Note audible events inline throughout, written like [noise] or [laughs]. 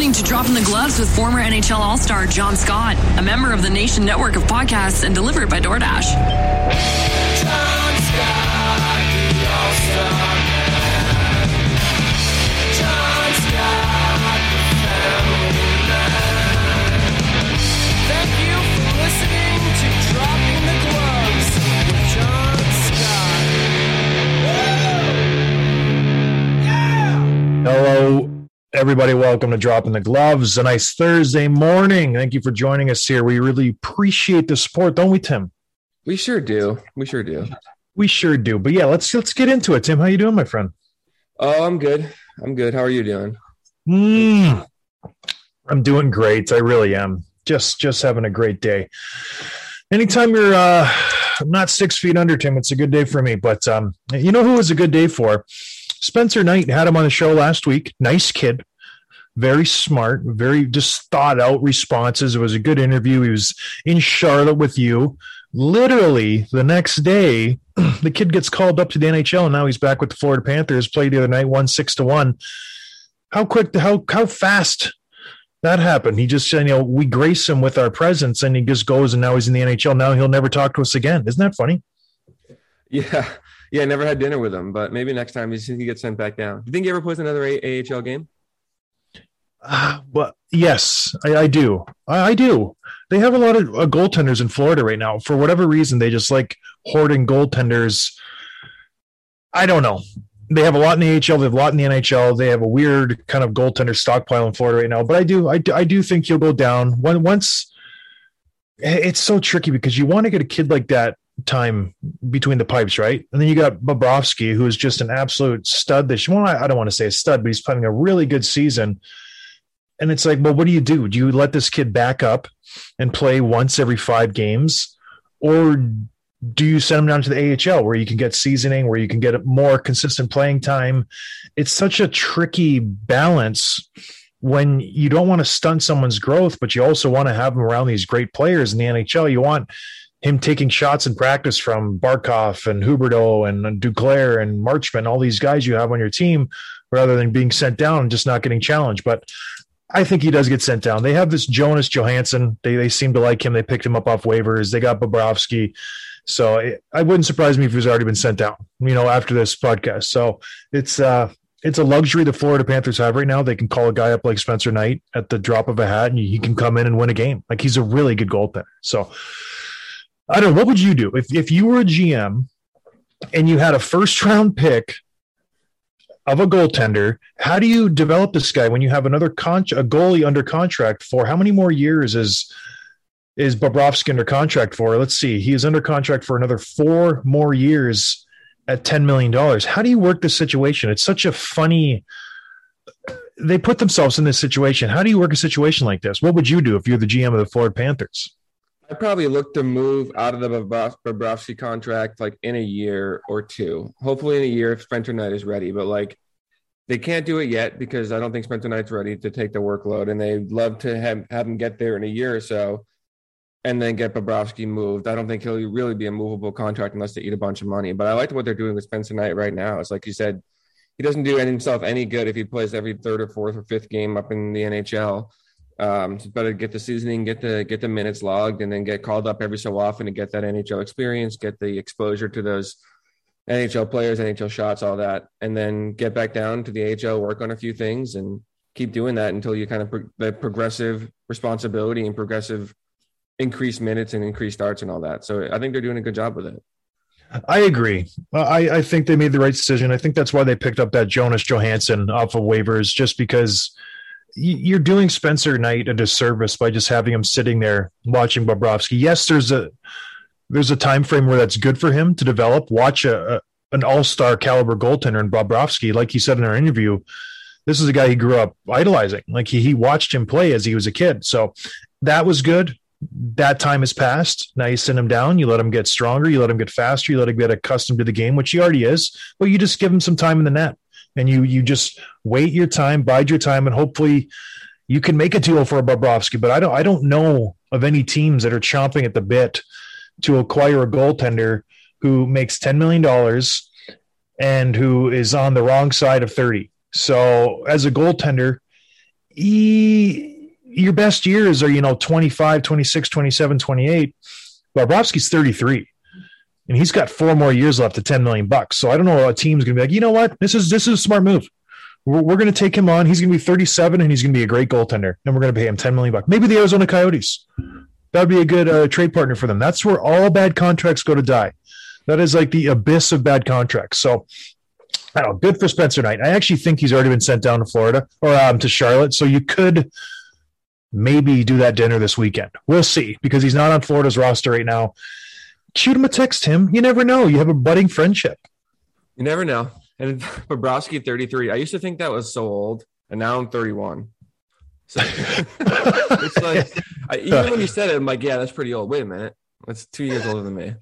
Listening to Dropping the Gloves with former NHL All Star John Scott, a member of the Nation Network of podcasts and delivered by DoorDash. John Scott, the All-Star man. John Scott, the family man. Thank you for listening to Dropping the Gloves with John Scott. Woo! Yeah! Hello, everybody. Welcome to Dropping the Gloves. A nice Thursday morning. Thank you for joining us here. We really appreciate the support, don't we, Tim? We sure do. We sure do. We sure do. But yeah, let's let's get into it. Tim, how you doing, my friend? Oh, I'm good. I'm good. How are you doing? Mm, I'm doing great. I really am. Just just having a great day. Anytime you're uh not six feet under, Tim, it's a good day for me. But um, you know who was a good day for? Spencer Knight had him on the show last week. Nice kid, very smart, very just thought out responses. It was a good interview. He was in Charlotte with you. Literally the next day, [clears throat] the kid gets called up to the NHL, and now he's back with the Florida Panthers. Played the other night, won six to one. How quick? How how fast? That happened. He just said, you know, we grace him with our presence, and he just goes, and now he's in the NHL. Now he'll never talk to us again. Isn't that funny? Yeah. Yeah, I never had dinner with him, but maybe next time he gets sent back down. Do you think he ever plays another A- AHL game? Uh, but yes, I, I do. I, I do. They have a lot of uh, goaltenders in Florida right now. For whatever reason, they just like hoarding goaltenders. I don't know. They have a lot in the AHL. They have a lot in the NHL. They have a weird kind of goaltender stockpile in Florida right now. But I do, I do, I do think he'll go down when once. It's so tricky because you want to get a kid like that time between the pipes, right? And then you got Bobrovsky, who is just an absolute stud. This well, I don't want to say a stud, but he's having a really good season. And it's like, well, what do you do? Do you let this kid back up and play once every five games, or do you send him down to the AHL where you can get seasoning, where you can get more consistent playing time? It's such a tricky balance when you don't want to stunt someone's growth, but you also want to have them around these great players in the NHL. You want him taking shots in practice from Barkov and Huberdeau and Duclair and Marchment, all these guys you have on your team, rather than being sent down and just not getting challenged. But I think he does get sent down. They have this Jonas Johansson. They they seem to like him. They picked him up off waivers. They got Bobrovsky. So it, I wouldn't surprise me if he's already been sent down, you know, after this podcast. So it's uh it's a luxury the Florida Panthers have right now. They can call a guy up like Spencer Knight at the drop of a hat and he can come in and win a game. Like he's a really good goaltender. So I don't know. What would you do if, if you were a GM and you had a first round pick of a goaltender? How do you develop this guy when you have another con- a goalie under contract for how many more years is is Bobrovsky under contract for? Let's see. He is under contract for another four more years at $10 million. How do you work this situation? It's such a funny they put themselves in this situation. How do you work a situation like this? What would you do if you're the GM of the Florida Panthers? I probably look to move out of the Bob- Bobrovsky contract like in a year or two. Hopefully, in a year if Spencer Knight is ready. But like, they can't do it yet because I don't think Spencer Knight's ready to take the workload, and they'd love to have have him get there in a year or so, and then get Bobrovsky moved. I don't think he'll really be a movable contract unless they eat a bunch of money. But I like what they're doing with Spencer Knight right now. It's like you said, he doesn't do himself any good if he plays every third or fourth or fifth game up in the NHL. Um, it's better to get the seasoning, get the get the minutes logged, and then get called up every so often to get that NHL experience, get the exposure to those NHL players, NHL shots, all that, and then get back down to the AHL, work on a few things, and keep doing that until you kind of pro- the progressive responsibility and progressive increased minutes and increased starts and all that. So I think they're doing a good job with it. I agree. I, I think they made the right decision. I think that's why they picked up that Jonas Johansson off of waivers, just because you're doing Spencer Knight a disservice by just having him sitting there watching Bobrovsky. Yes, there's a there's a time frame where that's good for him to develop. Watch a, a an all star caliber goaltender in Bobrovsky, like he said in our interview. This is a guy he grew up idolizing. Like he, he watched him play as he was a kid. So that was good that time has passed. Now you send him down, you let him get stronger, you let him get faster, you let him get accustomed to the game, which he already is, but you just give him some time in the net. And you you just wait your time, bide your time, and hopefully you can make a deal for a Bobrovsky. But I don't I don't know of any teams that are chomping at the bit to acquire a goaltender who makes $10 million and who is on the wrong side of 30. So as a goaltender, he your best years are, you know, 25, 26, 27, 28. Bobrovsky's 33 and he's got four more years left to 10 million bucks. So I don't know a team's going to be like, you know what? This is, this is a smart move. We're, we're going to take him on. He's going to be 37 and he's going to be a great goaltender. And we're going to pay him 10 million bucks. Maybe the Arizona Coyotes. That would be a good uh, trade partner for them. That's where all bad contracts go to die. That is like the abyss of bad contracts. So I don't know. Good for Spencer Knight. I actually think he's already been sent down to Florida or um, to Charlotte. So you could maybe do that dinner this weekend. We'll see because he's not on Florida's roster right now. Shoot him a text, him. You never know. You have a budding friendship. You never know. And [laughs] Bobrovsky 33. I used to think that was so old, and now I'm 31. So [laughs] it's like, I, even when you [laughs] said it, I'm like, yeah, that's pretty old. Wait a minute. That's two years older than me.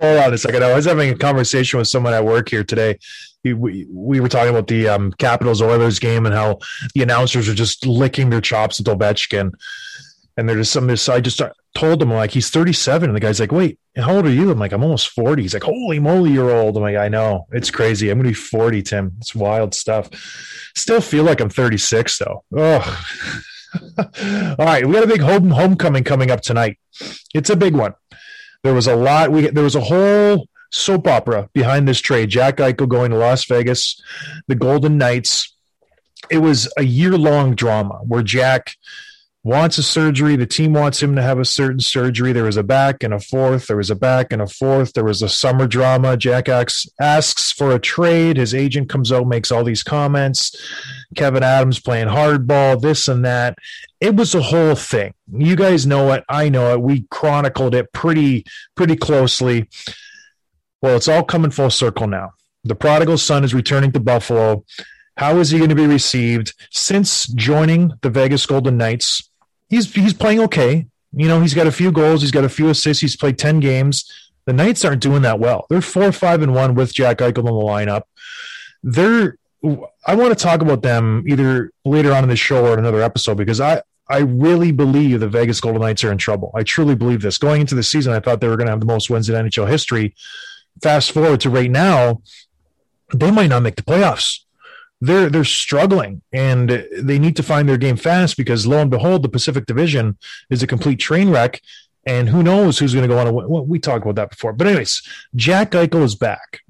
Hold on a second. I was having a conversation with someone at work here today. We, we, we were talking about the um, Capitals Oilers game and how the announcers are just licking their chops at Ovechkin. And they're just some this. I just told him like he's 37, and the guy's like, "Wait, how old are you?" I'm like, "I'm almost 40." He's like, "Holy moly, you're old!" I'm like, "I know, it's crazy. I'm gonna be 40, Tim. It's wild stuff. Still feel like I'm 36 though. Oh, [laughs] all right. We got a big home homecoming coming up tonight. It's a big one. There was a lot. We there was a whole soap opera behind this trade. Jack Eichel going to Las Vegas, the Golden Knights. It was a year long drama where Jack wants a surgery. The team wants him to have a certain surgery. There was a back and a fourth. There was a back and a fourth. There was a summer drama. Jack asks, asks for a trade. His agent comes out, makes all these comments. Kevyn Adams playing hardball, this and that. It was a whole thing. You guys know it. I know it. We chronicled it pretty, pretty closely. Well, it's all coming full circle now. The prodigal son is returning to Buffalo. How is he going to be received? Since joining the Vegas Golden Knights, he's he's playing okay. You know, he's got a few goals, he's got a few assists, he's played 10 games. The Knights aren't doing that well. They're four, five, and one with Jack Eichel in the lineup. They're I want to talk about them either later on in the show or in another episode because I I really believe the Vegas Golden Knights are in trouble. I truly believe this. Going into the season, I thought they were going to have the most wins in NHL history. Fast forward to right now, they might not make the playoffs they're they're struggling and they need to find their game fast because lo and behold, the Pacific Division is a complete train wreck. And who knows who's going to go on a. Well, we talked about that before. But, anyways, Jack Eichel is back.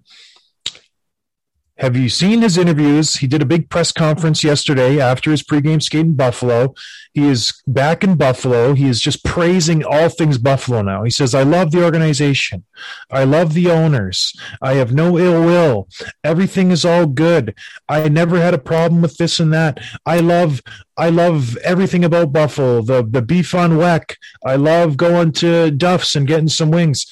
Have you seen his interviews? He did a big press conference yesterday after his pregame skate in Buffalo. He is back in Buffalo. He is just praising all things Buffalo now. He says, I love the organization. I love the owners. I have no ill will. Everything is all good. I never had a problem with this and that. I love I love everything about Buffalo. The the beef on weck. I love going to Duff's and getting some wings.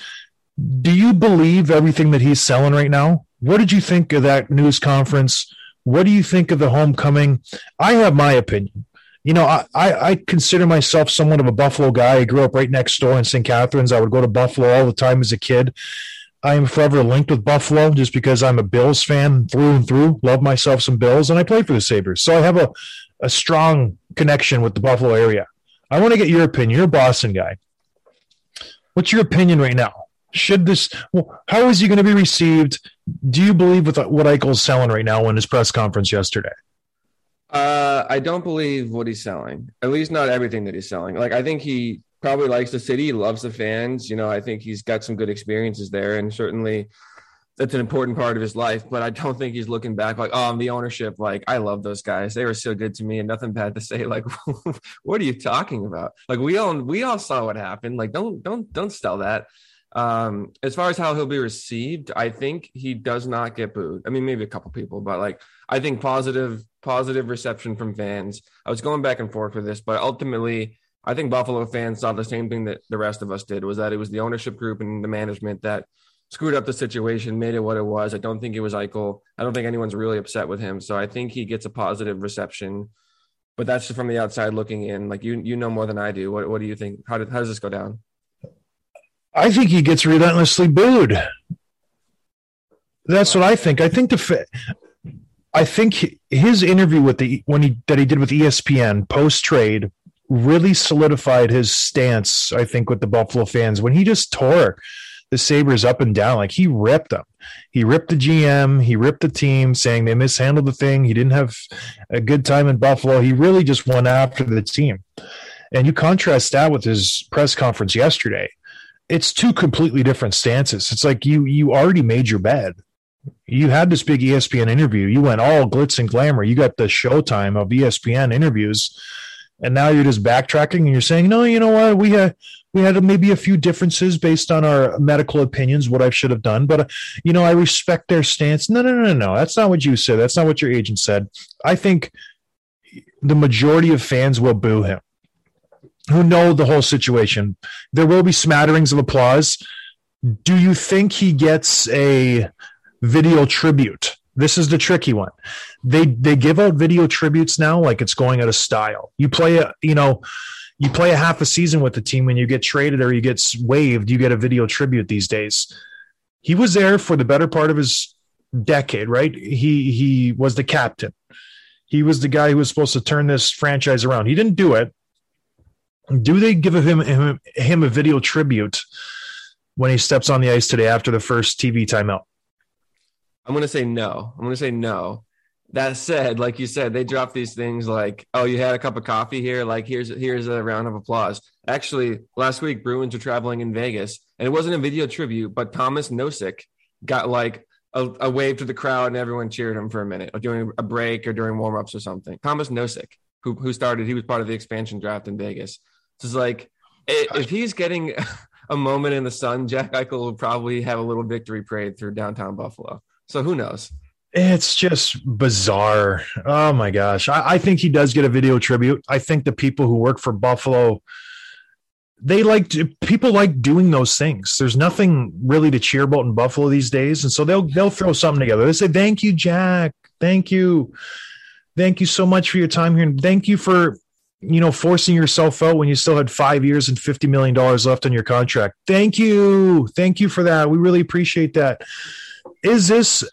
Do you believe everything that he's selling right now? What did you think of that news conference? What do you think of the homecoming? I have my opinion. You know, I, I, consider myself somewhat of a Buffalo guy. I grew up right next door in St. Catharines. I would go to Buffalo all the time as a kid. I am forever linked with Buffalo just because I'm a Bills fan through and through. Love myself some Bills, and I play for the Sabres. So I have a, a strong connection with the Buffalo area. I want to get your opinion. You're a Boston guy. What's your opinion right now? Should this? Well, how is he going to be received? Do you believe with what Eichel's selling right now in his press conference yesterday? Uh, I don't believe what he's selling. At least not everything that he's selling. Like I think he probably likes the city, loves the fans. You know, I think he's got some good experiences there, and certainly that's an important part of his life. But I don't think he's looking back like, oh, I'm the ownership. Like, I love those guys. They were so good to me, and nothing bad to say. [laughs] Like, what are you talking about? Like, we all we all saw what happened. Like, don't don't don't sell that. Um, as far as how he'll be received, I think he does not get booed. I mean, maybe a couple people, but like, I think positive positive reception from fans. I was going back and forth with this, but ultimately. I think Buffalo fans saw the same thing that the rest of us did was that it was the ownership group and the management that screwed up the situation, made it what it was. I don't think it was Eichel. I don't think anyone's really upset with him. So I think he gets a positive reception. But that's just from the outside looking in. Like you, you know more than I do. What, what do you think? How did, how does this go down? I think he gets relentlessly booed. That's what I think. I think the I think his interview with the when he that he did with ESPN post trade really solidified his stance. I think with the Buffalo fans when he just tore the Sabres up and down, like he ripped them. He ripped the GM, he ripped the team, saying they mishandled the thing. He didn't have a good time in Buffalo. He really just went after the team. And you contrast that with his press conference yesterday. It's two completely different stances. It's like you you already made your bed you had this big ESPN interview. You went all glitz and glamour. You got the showtime of ESPN interviews, and now you're just backtracking and you're saying, no, you know what? We had we had maybe a few differences based on our medical opinions, what I should have done, but uh, you know, I respect their stance. No, no, no, no. That's not what you said. That's not what your agent said. I think the majority of fans will boo him who know the whole situation. There will be smatterings of applause. Do you think he gets a video tribute? This is the tricky one. They they give out video tributes now like it's going out of style. You play a you know you play a half a season with the team when you get traded or you get waived, you get a video tribute these days. He was there for the better part of his decade, right? He he was the captain. He was the guy who was supposed to turn this franchise around. He didn't do it. Do they give him him, him a video tribute when he steps on the ice today after the first TV timeout? I'm gonna say no. I'm gonna say no. That said, like you said, they drop these things like, "Oh, you had a cup of coffee here. Like, here's here's a round of applause." Actually, last week Bruins were traveling in Vegas, and it wasn't a video tribute, but Tomas Nosek got like a, a wave to the crowd, and everyone cheered him for a minute, during a break or during warmups or something. Tomas Nosek, who who started, he was part of the expansion draft in Vegas. It's like, if he's getting [laughs] a moment in the sun, Jack Eichel will probably have a little victory parade through downtown Buffalo. So who knows? It's just bizarre. Oh my gosh. I, I think he does get a video tribute. I think the people who work for Buffalo, they like to, people like doing those things. There's nothing really to cheer about in Buffalo these days. And so they'll they'll throw something together. They say, Thank you, Jack. Thank you. Thank you so much for your time here. And thank you for you know, forcing yourself out when you still had five years and $50 million left on your contract. Thank you. Thank you for that. We really appreciate that. Is this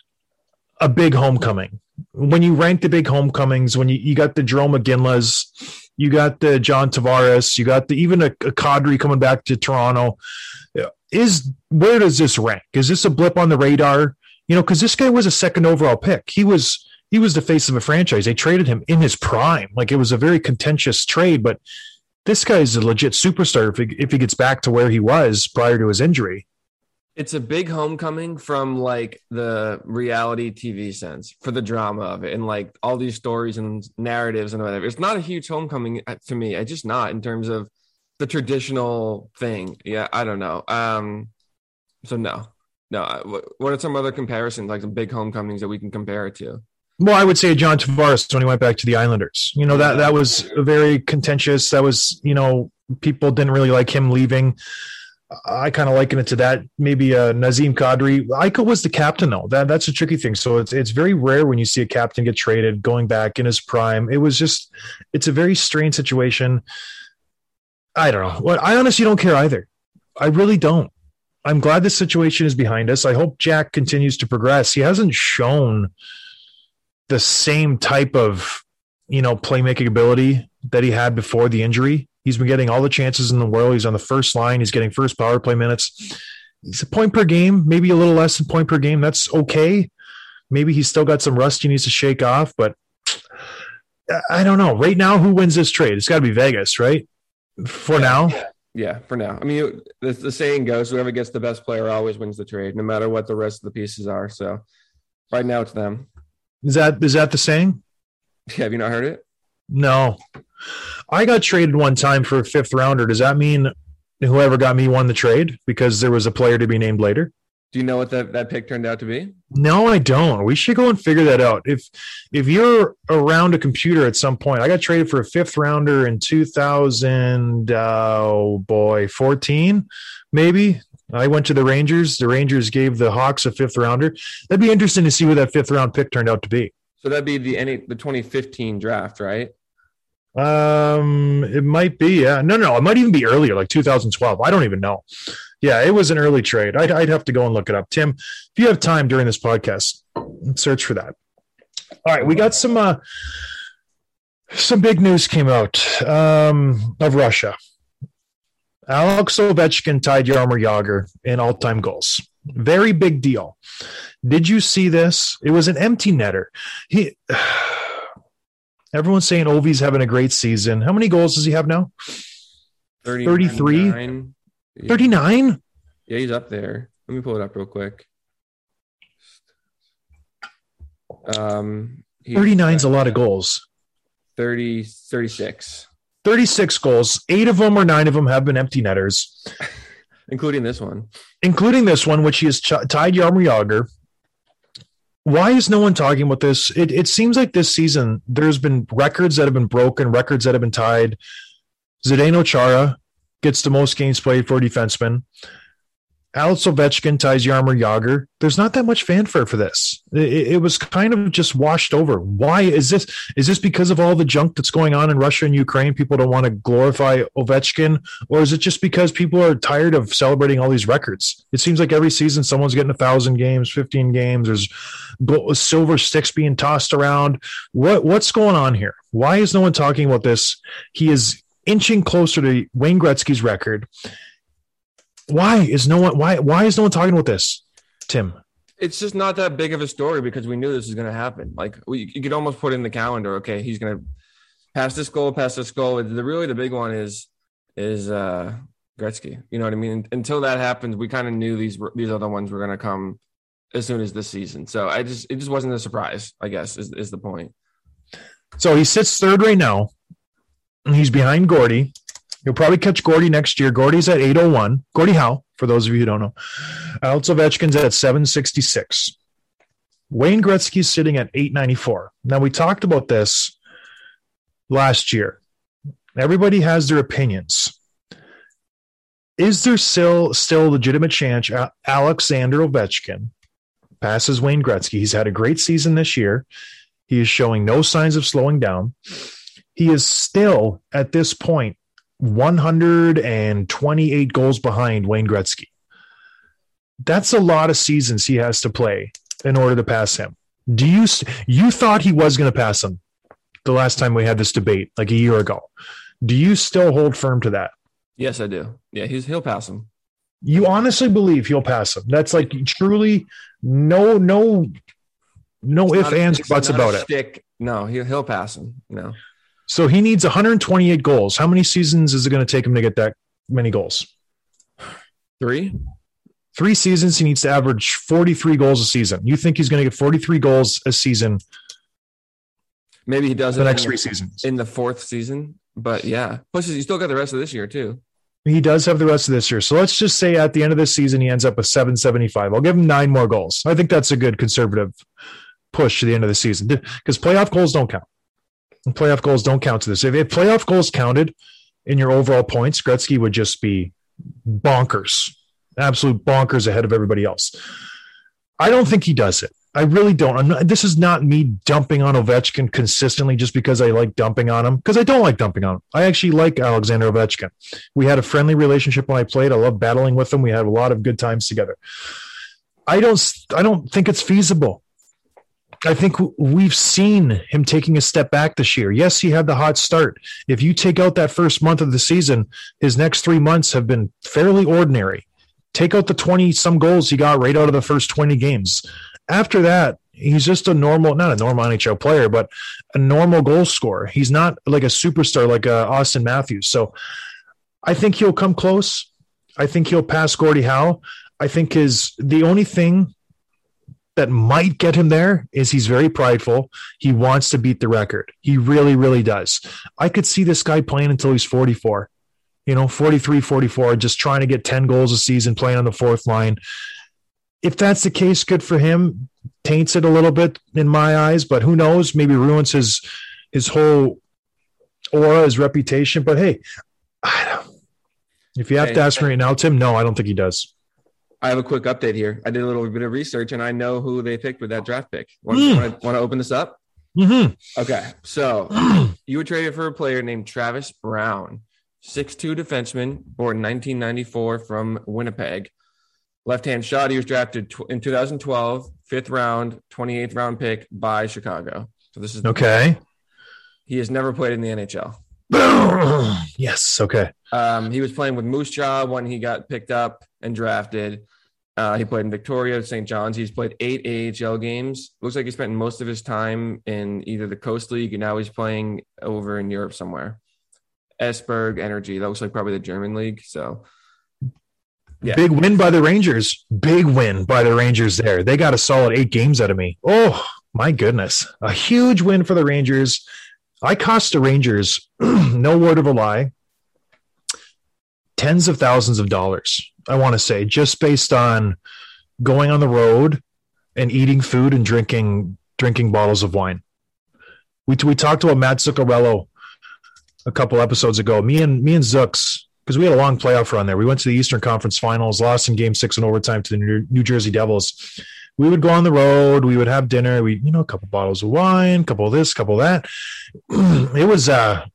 a big homecoming? When you rank the big homecomings, when you, you got the Jarome Iginla's, you got the John Tavares, you got the even a, a Kadri coming back to Toronto. Is where does this rank? Is this a blip on the radar? You know, because this guy was a second overall pick. He was he was the face of a franchise. They traded him in his prime. Like it was a very contentious trade, but this guy is a legit superstar if he, if he gets back to where he was prior to his injury. It's a big homecoming from like the reality TV sense for the drama of it and like all these stories and narratives and whatever. It's not a huge homecoming uh, to me. I just not in terms of the traditional thing. Yeah, I don't know. Um, so no, no. What what are some other comparisons like some big homecomings that we can compare it to? Well, I would say John Tavares when he went back to the Islanders. You know that that was very contentious. That was you know people didn't really like him leaving. I kind of liken it to that. Maybe uh, Nazem Kadri. Eichel was the captain though. That that's a tricky thing. So it's it's very rare when you see a captain get traded going back in his prime. It was just it's a very strange situation. I don't know. What I honestly don't care either. I really don't. I'm glad this situation is behind us. I hope Jack continues to progress. He hasn't shown the same type of you know playmaking ability that he had before the injury. He's been getting all the chances in the world. He's on the first line. He's getting first power play minutes. He's a point per game, maybe a little less than point per game. That's okay. Maybe he's still got some rust he needs to shake off, but I don't know. Right now, who wins this trade? It's got to be Vegas, right? For now, Yeah, for now. I mean, the, the saying goes, whoever gets the best player always wins the trade, no matter what the rest of the pieces are. So right now it's them. Is that is that the saying? [laughs] Have you not heard it? No. I got traded one time for a fifth rounder. Does that mean whoever got me won the trade because there was a player to be named later? Do you know what that, that pick turned out to be? No, I don't. We should go and figure that out. If if you're around a computer at some point, I got traded for a fifth rounder in 2000. Oh boy, 14, maybe. I went to the Rangers. The Rangers gave the Hawks a fifth rounder. That'd be interesting to see what that fifth round pick turned out to be. So that'd be the any the 2015 draft, right? Um, it might be. Yeah, no, no, it might even be earlier, like 2012. I don't even know. Yeah, it was an early trade. I'd, I'd have to go and look it up. Tim, if you have time during this podcast, search for that. All right, we got some uh some big news came out um of Russia. Alex Ovechkin tied Jaromir Jagr in all-time goals. Very big deal. Did you see this? It was an empty netter. He [sighs] everyone's saying Ovi's having a great season. How many goals does he have now? 33? 39. Yeah. 39? Yeah, he's up there. Let me pull it up real quick. Um, 39 is a lot of goals. 30, 36, 36 goals. Eight of them or nine of them have been empty netters, [laughs] including this one. including this one, which he has ch- tied Jaromir Jagr. Why is no one talking about this? It, it seems like this season there's been records that have been broken, records that have been tied. Zdeno Chara gets the most games played for a defenseman. Alex Ovechkin ties Jaromir Jagr. There's not that much fanfare for this. It, it was kind of just washed over. Why is this? Is this because of all the junk that's going on in Russia and Ukraine? People don't want to glorify Ovechkin, or is it just because people are tired of celebrating all these records? It seems like every season someone's getting a thousand games, fifteen games. There's silver sticks being tossed around. What what's going on here? Why is no one talking about this? He is inching closer to Wayne Gretzky's record. Why is no one? Why why is no one talking about this, Tim? It's just not that big of a story because we knew this was going to happen. Like we, you could almost put in the calendar. Okay, he's going to pass this goal, pass this goal. The really the big one is is uh Gretzky. You know what I mean? Until that happens, we kind of knew these these other ones were going to come as soon as this season. So I just it just wasn't a surprise. I guess is is the point. So he sits third right now. And he's behind Gordie. He'll probably catch Gordie next year. Gordie's at 801. Gordie Howe, for those of you who don't know. Alex Ovechkin's at 766. Wayne Gretzky's sitting at 894. Now, we talked about this last year. Everybody has their opinions. Is there still still a legitimate chance Alexander Ovechkin passes Wayne Gretzky? He's had a great season this year. He is showing no signs of slowing down. He is still at this point 128 goals behind Wayne Gretzky. That's a lot of seasons he has to play in order to pass him. Do you you thought he was going to pass him the last time we had this debate like a year ago? Do you still hold firm to that? Yes, I do. Yeah, he's he'll pass him. You honestly believe he'll pass him? That's like truly no no no It's if ands buts about it. Shtick. No, he'll he'll pass him. No, So he needs 128 goals. How many seasons is it going to take him to get that many goals? three. Three seasons, he needs to average 43 goals a season. You think he's going to get 43 goals a season Maybe he does the next in three seasons? in the fourth season. But yeah, plus you still got the rest of this year too. He does have the rest of this year. So let's just say at the end of this season, he ends up with 775. I'll give him nine more goals. I think that's a good conservative push to the end of the season because playoff goals don't count. And playoff goals don't count to this. If, if playoff goals counted in your overall points, Gretzky would just be bonkers, absolute bonkers ahead of everybody else. I don't think he does it. I really don't. I'm not, this is not me dumping on Ovechkin consistently just because I like dumping on him because I don't like dumping on him. I actually like Alexander Ovechkin. We had a friendly relationship when I played. I love battling with him. We had a lot of good times together. I don't. I don't think it's feasible. I think we've seen him taking a step back this year. Yes, he had the hot start. If you take out that first month of the season, his next three months have been fairly ordinary. Take out the 20 some goals he got right out of the first 20 games. After that, he's just a normal, not a normal NHL player, but a normal goal scorer. He's not like a superstar like uh, Auston Matthews. So I think he'll come close. I think he'll pass Gordie Howe. I think his the only thing that might get him there is he's very prideful. He wants to beat the record. He really, really does. I could see this guy playing until he's 44, you know, 43, 44, just trying to get 10 goals a season, playing on the fourth line. If that's the case, good for him. Taints it a little bit in my eyes, but who knows? Maybe ruins his his whole aura, his reputation. But hey, I don't. If you have to ask me right now, Tim, no, I don't think he does. I have a quick update here. I did a little bit of research and I know who they picked with that draft pick. Want, Hmm. want, to, want to open this up? Mm-hmm. Okay. So you were traded for a player named Travis Brown, 6'2 defenseman, born 1994 from Winnipeg. Left hand shot. He was drafted tw- in 2012, fifth round, 28th round pick by Chicago. So this is Okay. He has never played in the NHL. [clears throat] yes. Okay. Um, he was playing with Moose Jaw when he got picked up and drafted. Uh, he played in Victoria, St. John's. He's played eight AHL games. Looks like he spent most of his time in either the Coast League and now he's playing over in Europe somewhere. Esbjerg Energy. That looks like probably the German league. So, yeah. Big win by the Rangers. Big win by the Rangers there. They got a solid eight games out of me. Oh, my goodness. A huge win for the Rangers. I cost the Rangers, [clears throat] no word of a lie, tens of thousands of dollars, I want to say, just based on going on the road and eating food and drinking drinking bottles of wine. We, we talked about Matt Zuccarello a couple episodes ago. Me and me and Zooks, because we had a long playoff run there. We went to the Eastern Conference Finals, lost in Game Six in overtime to the New, Jersey Devils. We would go on the road. We would have dinner. We, you know, a couple bottles of wine, a couple of this, a couple of that. [clears throat] it was, uh,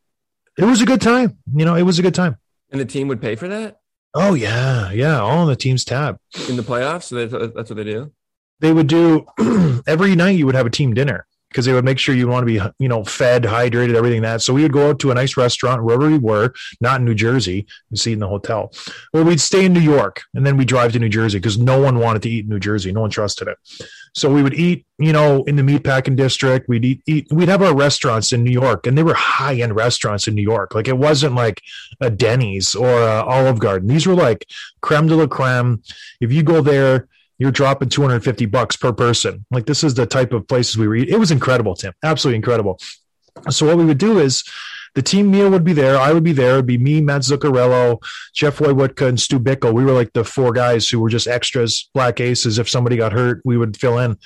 it was a good time. You know, it was a good time. And the team would pay for that Oh yeah, yeah, all on the team's tab. in the playoffs. So that's, that's what they do. They would do [clears throat] every night. You would have a team dinner because they would make sure you want to be, you know, fed, hydrated, everything that. So we would go out to a nice restaurant wherever we were, not in New Jersey, and see in the hotel, or we'd stay in New York and then we drive to New Jersey because no one wanted to eat in New Jersey. No one trusted it. So we would eat, you know, in the meatpacking district. We'd eat, eat. We'd have our restaurants in New York, and they were high end restaurants in New York. Like it wasn't like a Denny's or a Olive Garden. These were like creme de la creme. If you go there, you're dropping 250 bucks per person. Like this is the type of places we were eating. It was incredible, Tim. Absolutely incredible. So what we would do is the team meal would be there. I would be there. It'd be me, Matt Zuccarello, Jeff Woywitka, and Stu Bickel. We were like the four guys who were just extras, black aces. If somebody got hurt, we would fill in.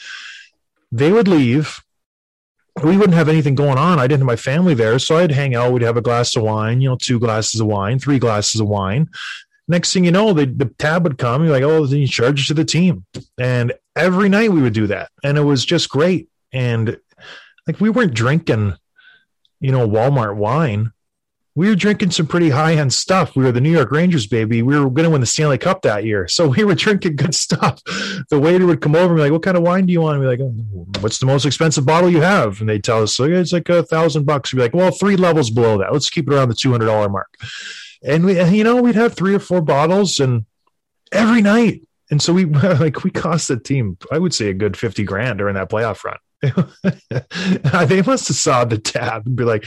They would leave. We wouldn't have anything going on. I didn't have my family there. So I'd hang out. We'd have a glass of wine, you know, two glasses of wine, three glasses of wine. Next thing you know, the, the tab would come. You're like, oh, then you charge it to the team. And every night we would do that. And it was just great. And like we weren't drinking, you know, Walmart wine. We were drinking some pretty high end stuff. We were the New York Rangers, baby. We were going to win the Stanley Cup that year. So we were [laughs] drinking good stuff. The waiter would come over and be like, What kind of wine do you want? And we're like, oh, What's the most expensive bottle you have? And they'd tell us, like, It's like a thousand bucks. We'd be like, Well, three levels below that. Let's keep it around the $200 mark. And we, you know, we'd have three or four bottles and every night. And so we [laughs] like we cost the team, I would say a good 50 grand during that playoff run. [laughs] they must have saw the tab and be like,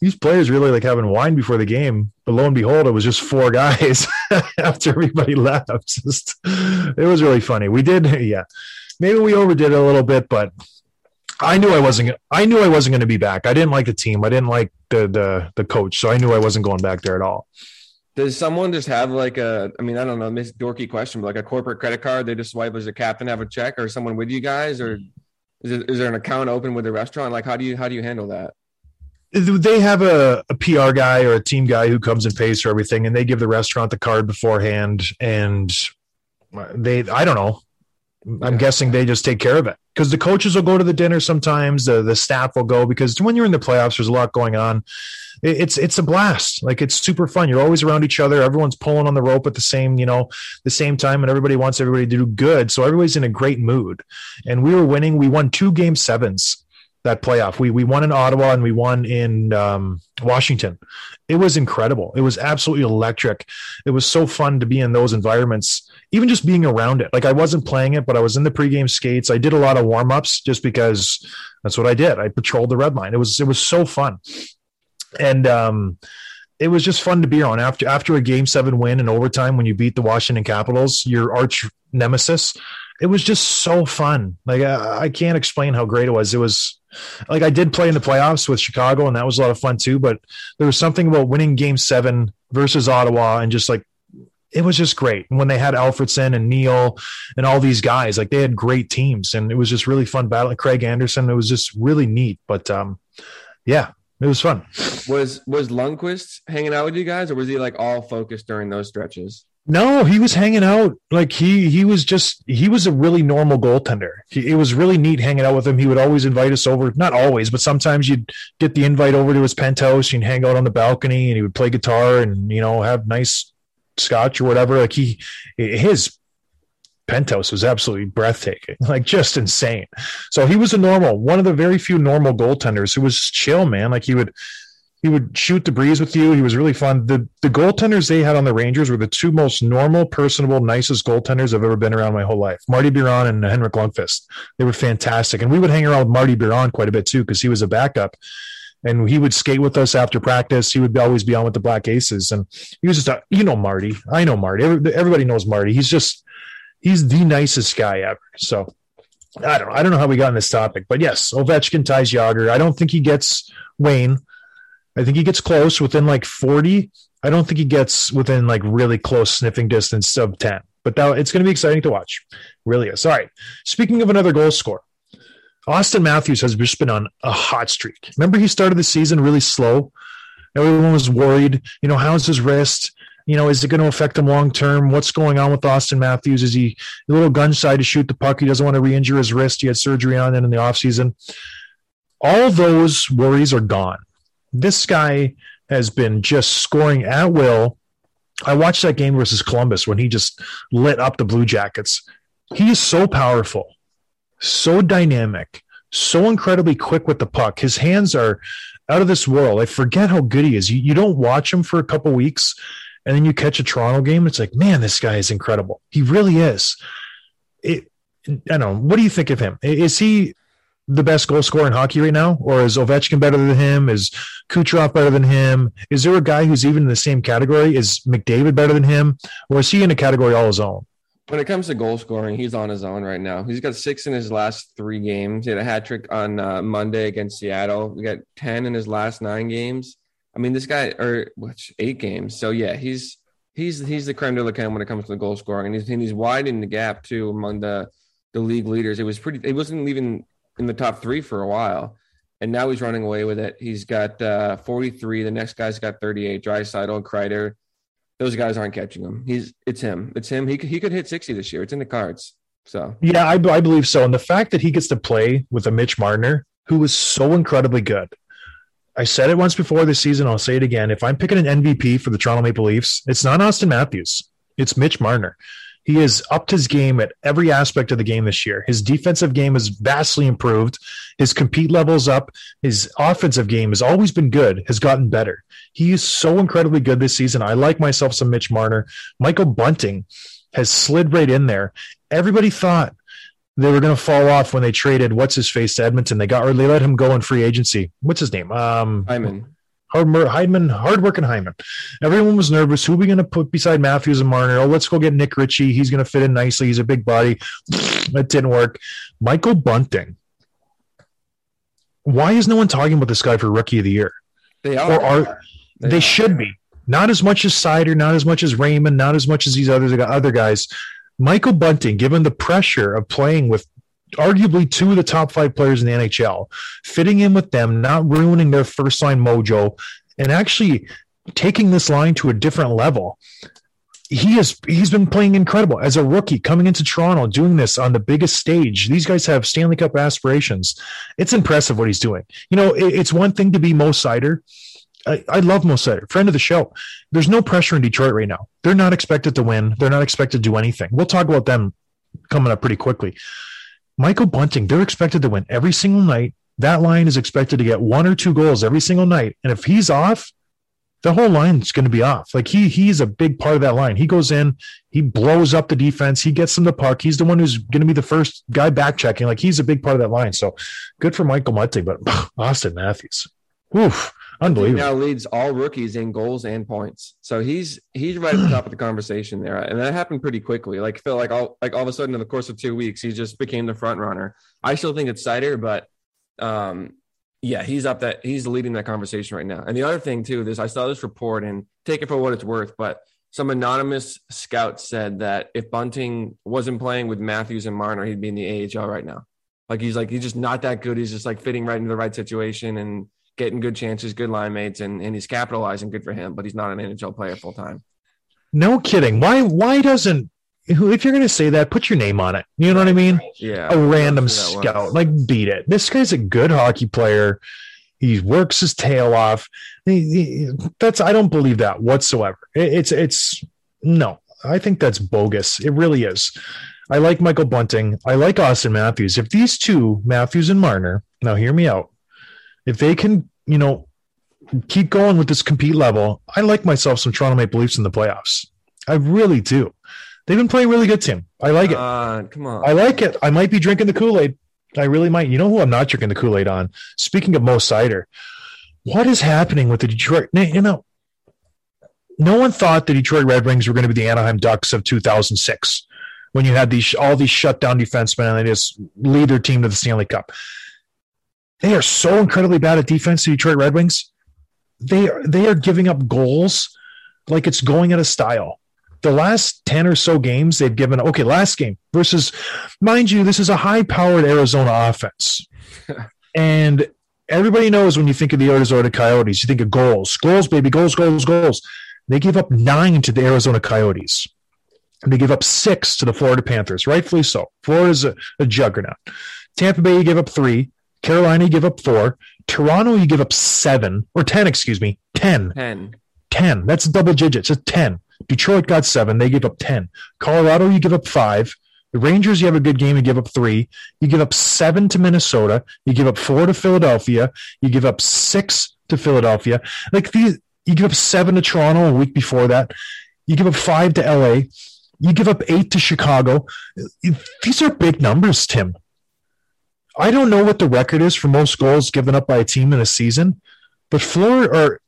these players really like having wine before the game. But lo and behold, it was just four [laughs] guys after everybody left. Just, it was really funny. We did, yeah. Maybe we overdid it a little bit, but I knew I wasn't. I knew I wasn't going to be back. I didn't like the team. I didn't like the the the coach, so I knew I wasn't going back there at all. Does someone just have like a, I mean, I don't know, this dorky question, but like a corporate credit card, they just swipe as a captain, have a check or someone with you guys, or is, it, is there an account open with the restaurant? Like, how do you, how do you handle that? they have a, a PR guy or a team guy who comes and pays for everything, and they give the restaurant the card beforehand. And they, I don't know. I'm Yeah. guessing they just take care of it because the coaches will go to the dinner sometimes. The the staff will go because when you're in the playoffs, there's a lot going on. It- It's it's a blast. Like it's super fun. You're always around each other. Everyone's pulling on the rope at the same you know the same time, and everybody wants everybody to do good. So everybody's in a great mood. And we were winning. We won two game sevens that playoff. We we won in Ottawa and we won in um, Washington. It was incredible. It was absolutely electric. It was so fun to be in those environments, even just being around it. Like I wasn't playing it, but I was in the pregame skates. I did a lot of warm ups just because that's what I did. I patrolled the red line. It was it was so fun, and um, it was just fun to be on after after a game seven win in overtime when you beat the Washington Capitals, your arch nemesis. It was just so fun. Like I, I can't explain how great it was. It was like I did play in the playoffs with Chicago, and that was a lot of fun too. But there was something about winning Game Seven versus Ottawa, and just like it was just great. And when they had Alfredsson and Neil and all these guys, like they had great teams, and it was just really fun battle. Craig Anderson, it was just really neat. But um, yeah, it was fun. Was was Lundqvist hanging out with you guys, or was he like all focused during those stretches? No, he was hanging out. Like he he was just he was a really normal goaltender. He, it was really neat hanging out with him. He would always invite us over. Not always, but sometimes you'd get the invite over to his penthouse. You'd hang out on the balcony, and he would play guitar and you know have nice scotch or whatever. Like he his penthouse was absolutely breathtaking, [laughs] like just insane. So he was a normal, one of the very few normal goaltenders who was chill, man. Like he would he would shoot the breeze with you. He was really fun. The the goaltenders they had on the Rangers were the two most normal, personable, nicest goaltenders I've ever been around my whole life. Marty Biron and Henrik Lundqvist. They were fantastic. And we would hang around with Marty Biron quite a bit too, because he was a backup. And he would skate with us after practice. He would always be on with the Black Aces. And he was just a, you know, Marty. I know Marty. Everybody knows Marty. He's just, he's the nicest guy ever. So I don't know. I don't know how we got on this topic, but yes, Ovechkin ties Jagr. I don't think he gets Wayne. I think he gets close within like 40. I don't think he gets within like really close sniffing distance of 10. But that, it's going to be exciting to watch. Really is. All right. Speaking of another goal scorer, Auston Matthews has just been on a hot streak. Remember, he started the season really slow. Everyone was worried. You know, how's his wrist? You know, is it going to affect him long term? What's going on with Auston Matthews? Is he a little gun shy to shoot the puck? He doesn't want to re injure his wrist. He had surgery on it in the offseason. All those worries are gone this guy has been just scoring at will. I watched that game versus Columbus when he just lit up the Blue Jackets. He is so powerful, so dynamic, so incredibly quick with the puck. His hands are out of this world. I forget how good he is. You, you don't watch him for a couple weeks and then you catch a Toronto game. It's like, man, this guy is incredible. He really is. It, I don't know. What do you think of him? Is he the best goal scorer in hockey right now? Or is Ovechkin better than him? Is Kucherov better than him? Is there a guy who's even in the same category? Is McDavid better than him? Or is he in a category all his own? When it comes to goal scoring, he's on his own right now. He's got six in his last three games. He had a hat trick on uh, Monday against Seattle. We got 10 in his last nine games. I mean, this guy, or which eight games. So yeah, he's he's he's the creme de la creme when it comes to the goal scoring, and he's and he's widening the gap too among the the league leaders. It was pretty. It wasn't even in the top three for a while, and now he's running away with it. He's got uh, 43. The next guy's got 38. Draisaitl and Kreider. Those guys aren't catching him. He's it's him. It's him. He he could hit 60 this year. It's in the cards. So yeah, I, I believe so. And the fact that he gets to play with a Mitch Marner who was so incredibly good. I said it once before this season. I'll say it again. If I'm picking an MVP for the Toronto Maple Leafs, it's not Auston Matthews. It's Mitch Marner. He has upped his game at every aspect of the game this year. His defensive game has vastly improved. His compete levels up. His offensive game has always been good, has gotten better. He is so incredibly good this season. I like myself some Mitch Marner. Michael Bunting has slid right in there. Everybody thought they were going to fall off when they traded what's his face to Edmonton. They got or they let him go in free agency. What's his name? Um, Hyman. Hard, Hyman, hardworking Hyman. Everyone was nervous. Who are we going to put beside Matthews and Marner? Oh, let's go get Nick Ritchie. He's going to fit in nicely. He's a big body. [sniffs] that didn't work. Michael Bunting. Why is no one talking about this guy for Rookie of the Year? They are. Or are they, They should be? Not as much as Seider, not as much as Raymond, not as much as these other other guys. Michael Bunting, given the pressure of playing with arguably two of the top five players in the NHL, fitting in with them, not ruining their first line mojo, and actually taking this line to a different level. He has he's been playing incredible as a rookie coming into Toronto, doing this on the biggest stage. These guys have Stanley Cup aspirations. It's impressive what he's doing. You know, it- it's one thing to be Mo Seider. I, I love Mo Seider, friend of the show. There's no pressure in Detroit right now. They're not expected to win. They're not expected to do anything. We'll talk about them coming up pretty quickly. Michael Bunting, they're expected to win every single night. That line is expected to get one or two goals every single night. And if he's off, the whole line's going to be off. Like he he's a big part of that line. He goes in, he blows up the defense, he gets them the puck. He's the one who's going to be the first guy back checking. Like he's a big part of that line. So good for Michael Bunting, but [sighs] Auston Matthews. Oof. Unbelievable. now leads all rookies in goals and points. So he's he's right at the top of the [clears throat] conversation there, and that happened pretty quickly. Like feel like all like all of a sudden in the course of two weeks, he just became the front runner. I still think it's Seider, but um, yeah, he's up that he's leading that conversation right now. And the other thing too, this I saw this report and take it for what it's worth, but some anonymous scout said that if Bunting wasn't playing with Matthews and Marner, he'd be in the AHL right now. Like he's like he's just not that good. He's just like fitting right into the right situation and getting good chances, good line mates, and, and he's capitalizing. Good for him, but he's not an NHL player full time. No kidding. Why why doesn't if you're gonna say that, put your name on it. You know what I mean? Yeah, A random That's who that scout. Like beat it. This guy's a good hockey player. He works his tail off. He- he- that's I don't believe that whatsoever. It- it's it's no. I think that's bogus. It really is. I like Michael Bunting. I like Auston Matthews. If these two, Matthews and Marner, now hear me out. If they can, you know, keep going with this compete level, I like myself some Toronto Maple Leafs in the playoffs. I really do. They've been playing really good, Tim. I like it. Uh, come on. I like it. I might be drinking the Kool Aid. I really might. You know who I'm not drinking the Kool Aid on? Speaking of Mo Seider, what is happening with the Detroit? You know, no one thought the Detroit Red Wings were going to be the Anaheim Ducks of 2006 when you had these all these shutdown defensemen and they just lead their team to the Stanley Cup. They are so incredibly bad at defense. The Detroit Red Wings. They are they are giving up goals like it's going out of style. The last 10 or so games they've given okay last game versus mind you this is a high powered arizona offense. [laughs] And everybody knows when you think of the arizona coyotes you think of goals goals baby goals goals goals. They give up nine to the arizona coyotes. And they give up six to the florida panthers rightfully so. Florida's a, a juggernaut. Tampa bay gave up three carolina you give up four toronto you give up seven or 10 excuse me 10 Ten. 10. That's double digits. It's 10. Detroit got seven. They give up 10. Colorado, you give up five. The Rangers, you have a good game. You give up three. You give up seven to Minnesota. You give up four to Philadelphia. You give up six to Philadelphia. Like these, you give up seven to Toronto a week before that. You give up five to LA. You give up eight to Chicago. These are big numbers, Tim. I don't know what the record is for most goals given up by a team in a season, but Florida or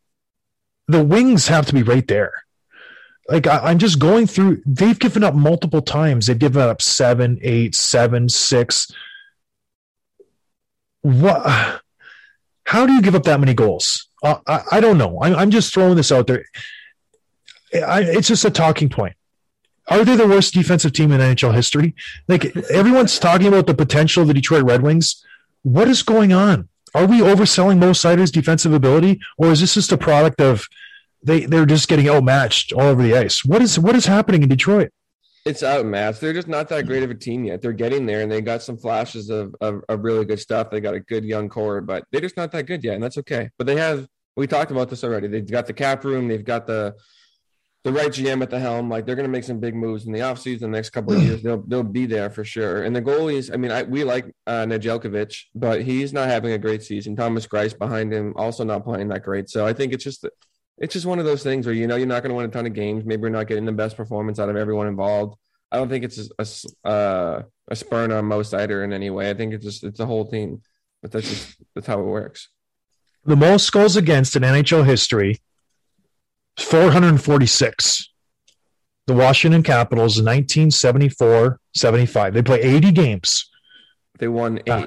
the wings have to be right there. Like I, I'm just going through. They've given up multiple times. They've given up seven, eight, seven, six. What? How do you give up that many goals? Uh, I, I don't know. I'm, I'm just throwing this out there. I, it's just a talking point. Are they the worst defensive team in NHL history? Like everyone's talking about the potential of the Detroit Red Wings. What is going on? Are we overselling Mo Seider's defensive ability, or is this just a product of they they're just getting outmatched all over the ice? What is what is happening in Detroit? It's outmatched. They're just not that great of a team yet. They're getting there, and they got some flashes of, of, of really good stuff. They got a good young core, but they're just not that good yet, and that's okay. But they have. We talked about this already. They've got the cap room. They've got the the right GM at the helm. Like they're going to make some big moves in the offseason. The next couple of years, they'll they'll be there for sure. And the goalies. I mean, I, we like uh, Nedeljkovic, but he's not having a great season. Thomas Greiss behind him also not playing that great. So I think it's just it's just one of those things where you know you're not going to win a ton of games. Maybe you're not getting the best performance out of everyone involved. I don't think it's a a, uh, a spurn on Mo Seider in any way. I think it's just it's a whole team, but that's just that's how it works. The most goals against in NHL history, 446. The Washington Capitals in 1974 75. They play 80 games They won eight. Uh,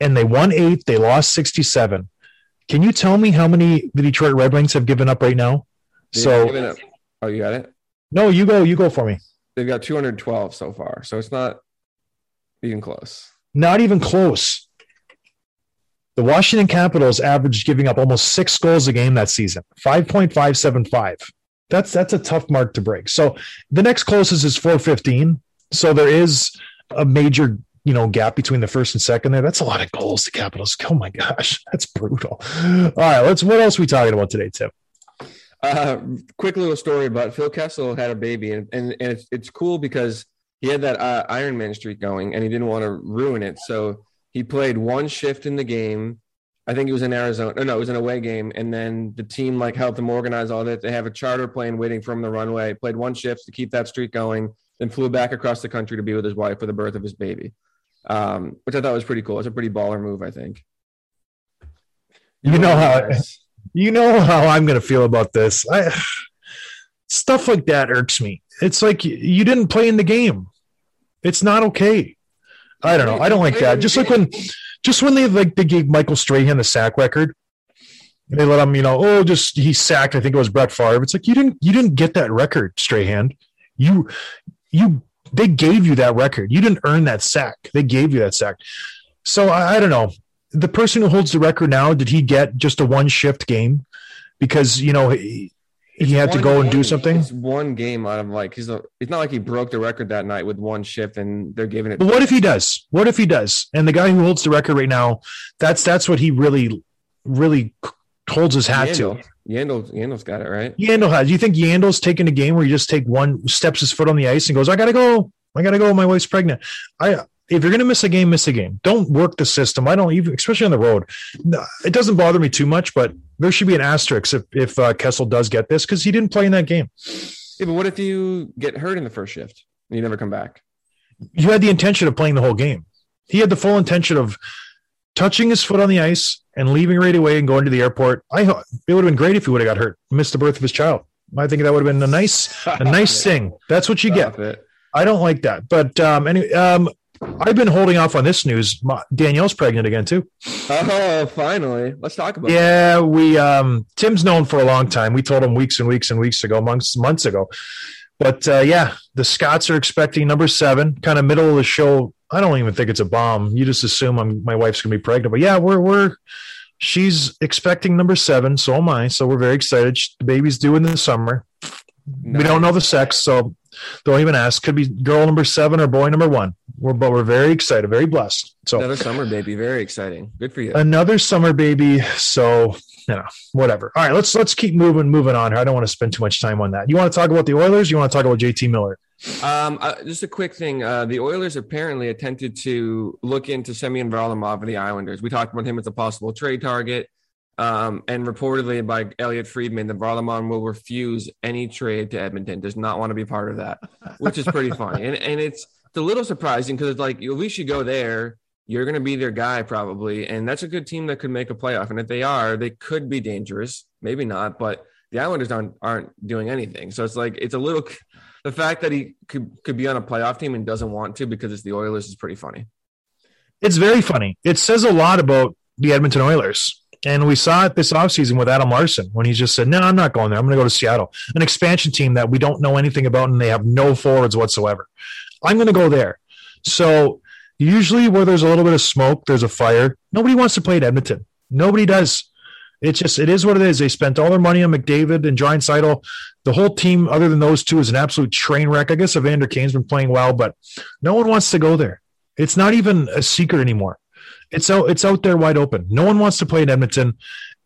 and they won eight. They lost 67. Can you tell me how many the Detroit Red Wings have given up right now? They've So, up- oh, you got it. no, you go, you go for me. They've got 212 so far, so it's not even close. Not even close. The Washington Capitals averaged giving up almost six goals a game that season, 5.575. That's that's a tough mark to break. So the next closest is 415. So there is a major, you know, gap between the first and second there. That's a lot of goals, the Capitals. Oh my gosh, [laughs] that's brutal. All right, let's what else we talking about today, Tim? Uh, quick little story about Phil Kessel had a baby, and and, and it's it's cool because he had that uh, Iron Man streak going, and he didn't want to ruin it, so he played one shift in the game. I think it was in Arizona. No, no, it was an away game, and then the team like helped him organize all that. They have a charter plane waiting for him the runway. Played one shift to keep that streak going, then flew back across the country to be with his wife for the birth of his baby, um, which I thought was pretty cool. It's a pretty baller move, I think. You know how you know how I'm going to feel about this. I, stuff like that irks me. It's like you didn't play in the game. It's not okay. I don't know. I don't like that. Just like when, just when they like they gave Michael Strahan the sack record, they let him, you know, oh, just he sacked. I think it was Brett Favre. It's like you didn't, you didn't get that record, Strahan. You, you, they gave you that record. You didn't earn that sack. They gave you that sack. So I, I don't know. The person who holds the record now, did he get just a one shift game? Because you know he had to go and do something. It's one game out of like he's a, it's not like he broke the record that night with one shift and they're giving it But what if he does? What if he does? And the guy who holds the record right now, that's that's what he really, really holds his hat to. Yandle. Yandle, Yandle's got it right. Yandle has. You think Yandle's taking a game where you just take one, steps his foot on the ice and goes, "I gotta go, I gotta go. My wife's pregnant." I if you're gonna miss a game, miss a game. Don't work the system. I don't even, especially on the road. It doesn't bother me too much, but there should be an asterisk if if uh, Kessel does get this because he didn't play in that game. Yeah, but what if you get hurt in the first shift and you never come back? You had the intention of playing the whole game. He had the full intention of touching his foot on the ice and leaving right away and going to the airport. I it would have been great if he would have got hurt, missed the birth of his child. I think that would have been a nice a nice [laughs] thing. That's what you get. It. I don't like that. But um, anyway, um, I've been holding off on this news. Danielle's pregnant again too. Oh, finally. Let's talk about it. Yeah, we um, Tim's known for a long time. We told him weeks and weeks and weeks ago, months months ago. But uh, yeah, the Scotts are expecting number seven, kind of middle of the show. I don't even think it's a bomb. You just assume I'm, my wife's gonna be pregnant. But yeah, we're we're she's expecting number seven. So am I. So we're very excited. She- The baby's due in the summer. We don't know the sex, so don't even ask. Could be girl number seven or boy number one. We're but we're very excited, very blessed. So Another summer baby. Very exciting. Good for you. another summer baby. So you know, whatever. All right, let's let's keep moving moving on here. I don't want to spend too much time on that. You want to talk about the Oilers? You want to talk about JT Miller? Um, uh, just a quick thing. Uh, the Oilers apparently attempted to look into Semyon Varlamov and the Islanders. We talked about him as a possible trade target. Um, and reportedly by Elliot Friedman, the Varlamov will refuse any trade to Edmonton. Does not want to be part of that, which is pretty funny. And and it's it's a little surprising because it's like at least you go there, you're going to be their guy probably, and that's a good team that could make a playoff. And if they are, they could be dangerous. Maybe not, but the Islanders aren't aren't doing anything. So it's like it's a little [laughs] the fact that he could could be on a playoff team and doesn't want to because it's the Oilers is pretty funny. It's very funny. It says a lot about the Edmonton Oilers. And we saw it this offseason with Adam Larsson when he just said, No, I'm not going there. I'm going to go to Seattle, an expansion team that we don't know anything about and they have no forwards whatsoever. I'm going to go there. So, usually where there's a little bit of smoke, there's a fire. Nobody wants to play at Edmonton. Nobody does. It's just, it is what it is. They spent all their money on McDavid and Draisaitl. The whole team, other than those two, is an absolute train wreck. I guess Evander Kane's been playing well, but no one wants to go there. It's not even a secret anymore. It's out, it's out there wide open. No one wants to play in Edmonton.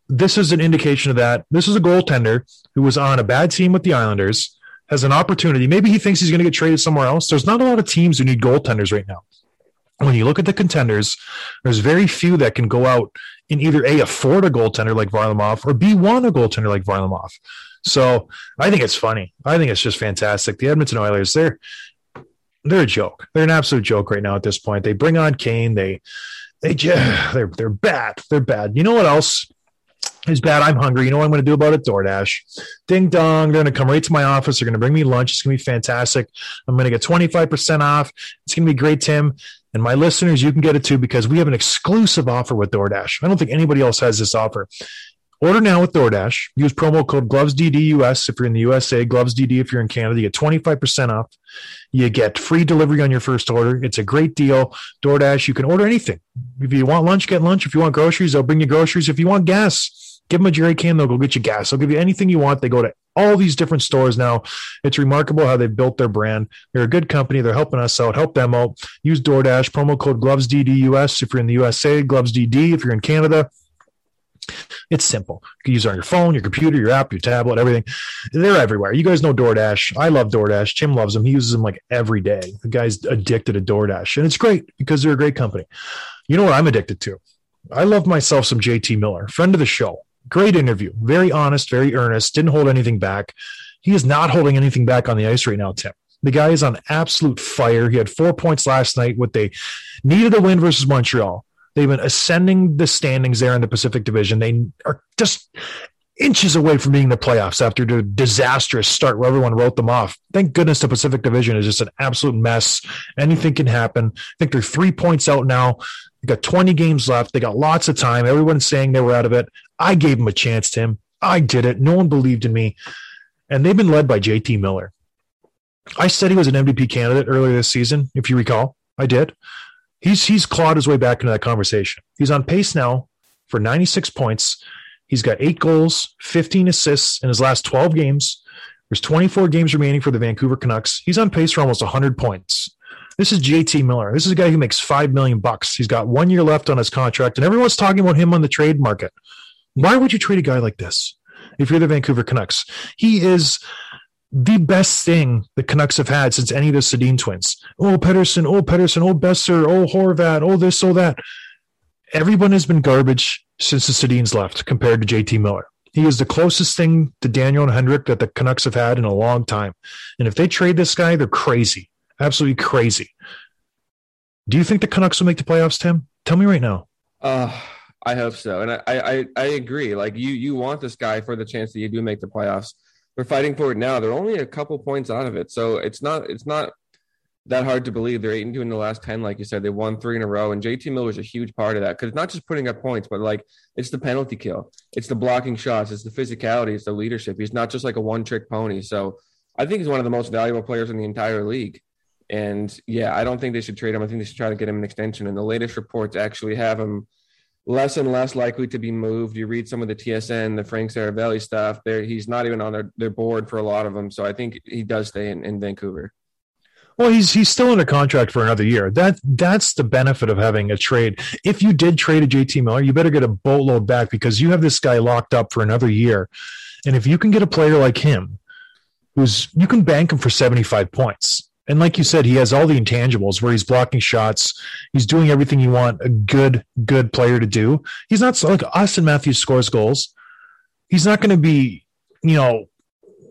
This is an indication of that. This is a goaltender who was on a bad team with the Islanders, has an opportunity. Maybe he thinks he's going to get traded somewhere else. There's not a lot of teams who need goaltenders right now. When you look at the contenders, there's very few that can go out and either A, afford a goaltender like Varlamov or B, want a goaltender like Varlamov. So I think it's funny. I think it's just fantastic. The Edmonton Oilers, they're they're a joke. They're an absolute joke right now at this point. They bring on Kane. They they just [sighs] they're they're bad. They're bad. You know what else is bad? I'm hungry. You know what I'm going to do about it? DoorDash. Ding dong. They're going to come right to my office. They're going to bring me lunch. It's going to be fantastic. I'm going to get 25% off. It's going to be great, Tim. And my listeners, you can get it too because we have an exclusive offer with DoorDash. I don't think anybody else has this offer. Order now with DoorDash. Use promo code GlovesDDUS if you're in the USA, GlovesDD if you're in Canada. You get 25% off. You get free delivery on your first order. It's a great deal. DoorDash, you can order anything. If you want lunch, get lunch. If you want groceries, they'll bring you groceries. If you want gas, give them a jerry can. They'll go get you gas. They'll give you anything you want. They go to all these different stores now. It's remarkable how they've built their brand. They're a good company. They're helping us out. Help them out. Use DoorDash. Promo code GlovesDDUS if you're in the USA, GlovesDD if you're in Canada. It's simple. You can use it on your phone, your computer, your app, your tablet, everything. They're everywhere. You guys know DoorDash. I love DoorDash. Tim loves them. He uses them like every day. The guy's addicted to DoorDash, and it's great because they're a great company. You know what I'm addicted to? I love myself some JT Miller, friend of the show. Great interview. Very honest, very earnest. Didn't hold anything back. He is not holding anything back on the ice right now, Tim. The guy is on absolute fire. He had four points last night. What they needed a win versus Montreal. They've been ascending the standings there in the Pacific Division. They are just inches away from being in the playoffs after the disastrous start where everyone wrote them off. Thank goodness the Pacific Division is just an absolute mess. Anything can happen. I think they're three points out now. They got 20 games left. They got lots of time. Everyone's saying they were out of it. I gave them a chance, Tim. I did it. No one believed in me. And they've been led by JT Miller. I said he was an MVP candidate earlier this season, if you recall. I did. He's he's clawed his way back into that conversation. He's on pace now for 96 points. He's got eight goals, 15 assists in his last 12 games. There's 24 games remaining for the Vancouver Canucks. He's on pace for almost 100 points. This is JT Miller. This is a guy who makes five million bucks. He's got one year left on his contract, and everyone's talking about him on the trade market. Why would you trade a guy like this if you're the Vancouver Canucks? He is the best thing the Canucks have had since any of the Sedin twins. Oh, Pettersson, oh, Pettersson, oh, Boeser, oh, Horvat, oh, this, oh, that. Everyone has been garbage since the Sedins left compared to JT Miller. He is the closest thing to Daniel and Henrik that the Canucks have had in a long time. And if they trade this guy, they're crazy. Absolutely crazy. Do you think the Canucks will make the playoffs, Tim? Tell me right now. Uh, I hope so, and I, I I agree. Like you, you want this guy for the chance that you do make the playoffs. They're fighting for it now. They're only a couple points out of it, so it's not it's not that hard to believe. They're eight and two in the last ten, like you said. They won three in a row, and JT Miller is a huge part of that because it's not just putting up points, but like it's the penalty kill, it's the blocking shots, it's the physicality, it's the leadership. He's not just like a one trick pony. So I think he's one of the most valuable players in the entire league. And yeah, I don't think they should trade him. I think they should try to get him an extension. And the latest reports actually have him less and less likely to be moved. You read some of the TSN, the Frank Seravalli stuff. There, he's not even on their, their board for a lot of them. So I think he does stay in, in Vancouver. Well, he's he's still under contract for another year. That that's the benefit of having a trade. If you did trade a JT Miller, you better get a boatload back because you have this guy locked up for another year. And if you can get a player like him, who's you can bank him for 75 points. And like you said, he has all the intangibles where he's blocking shots. He's doing everything you want a good, good player to do. He's not like Auston Matthews scores goals. He's not going to be, you know,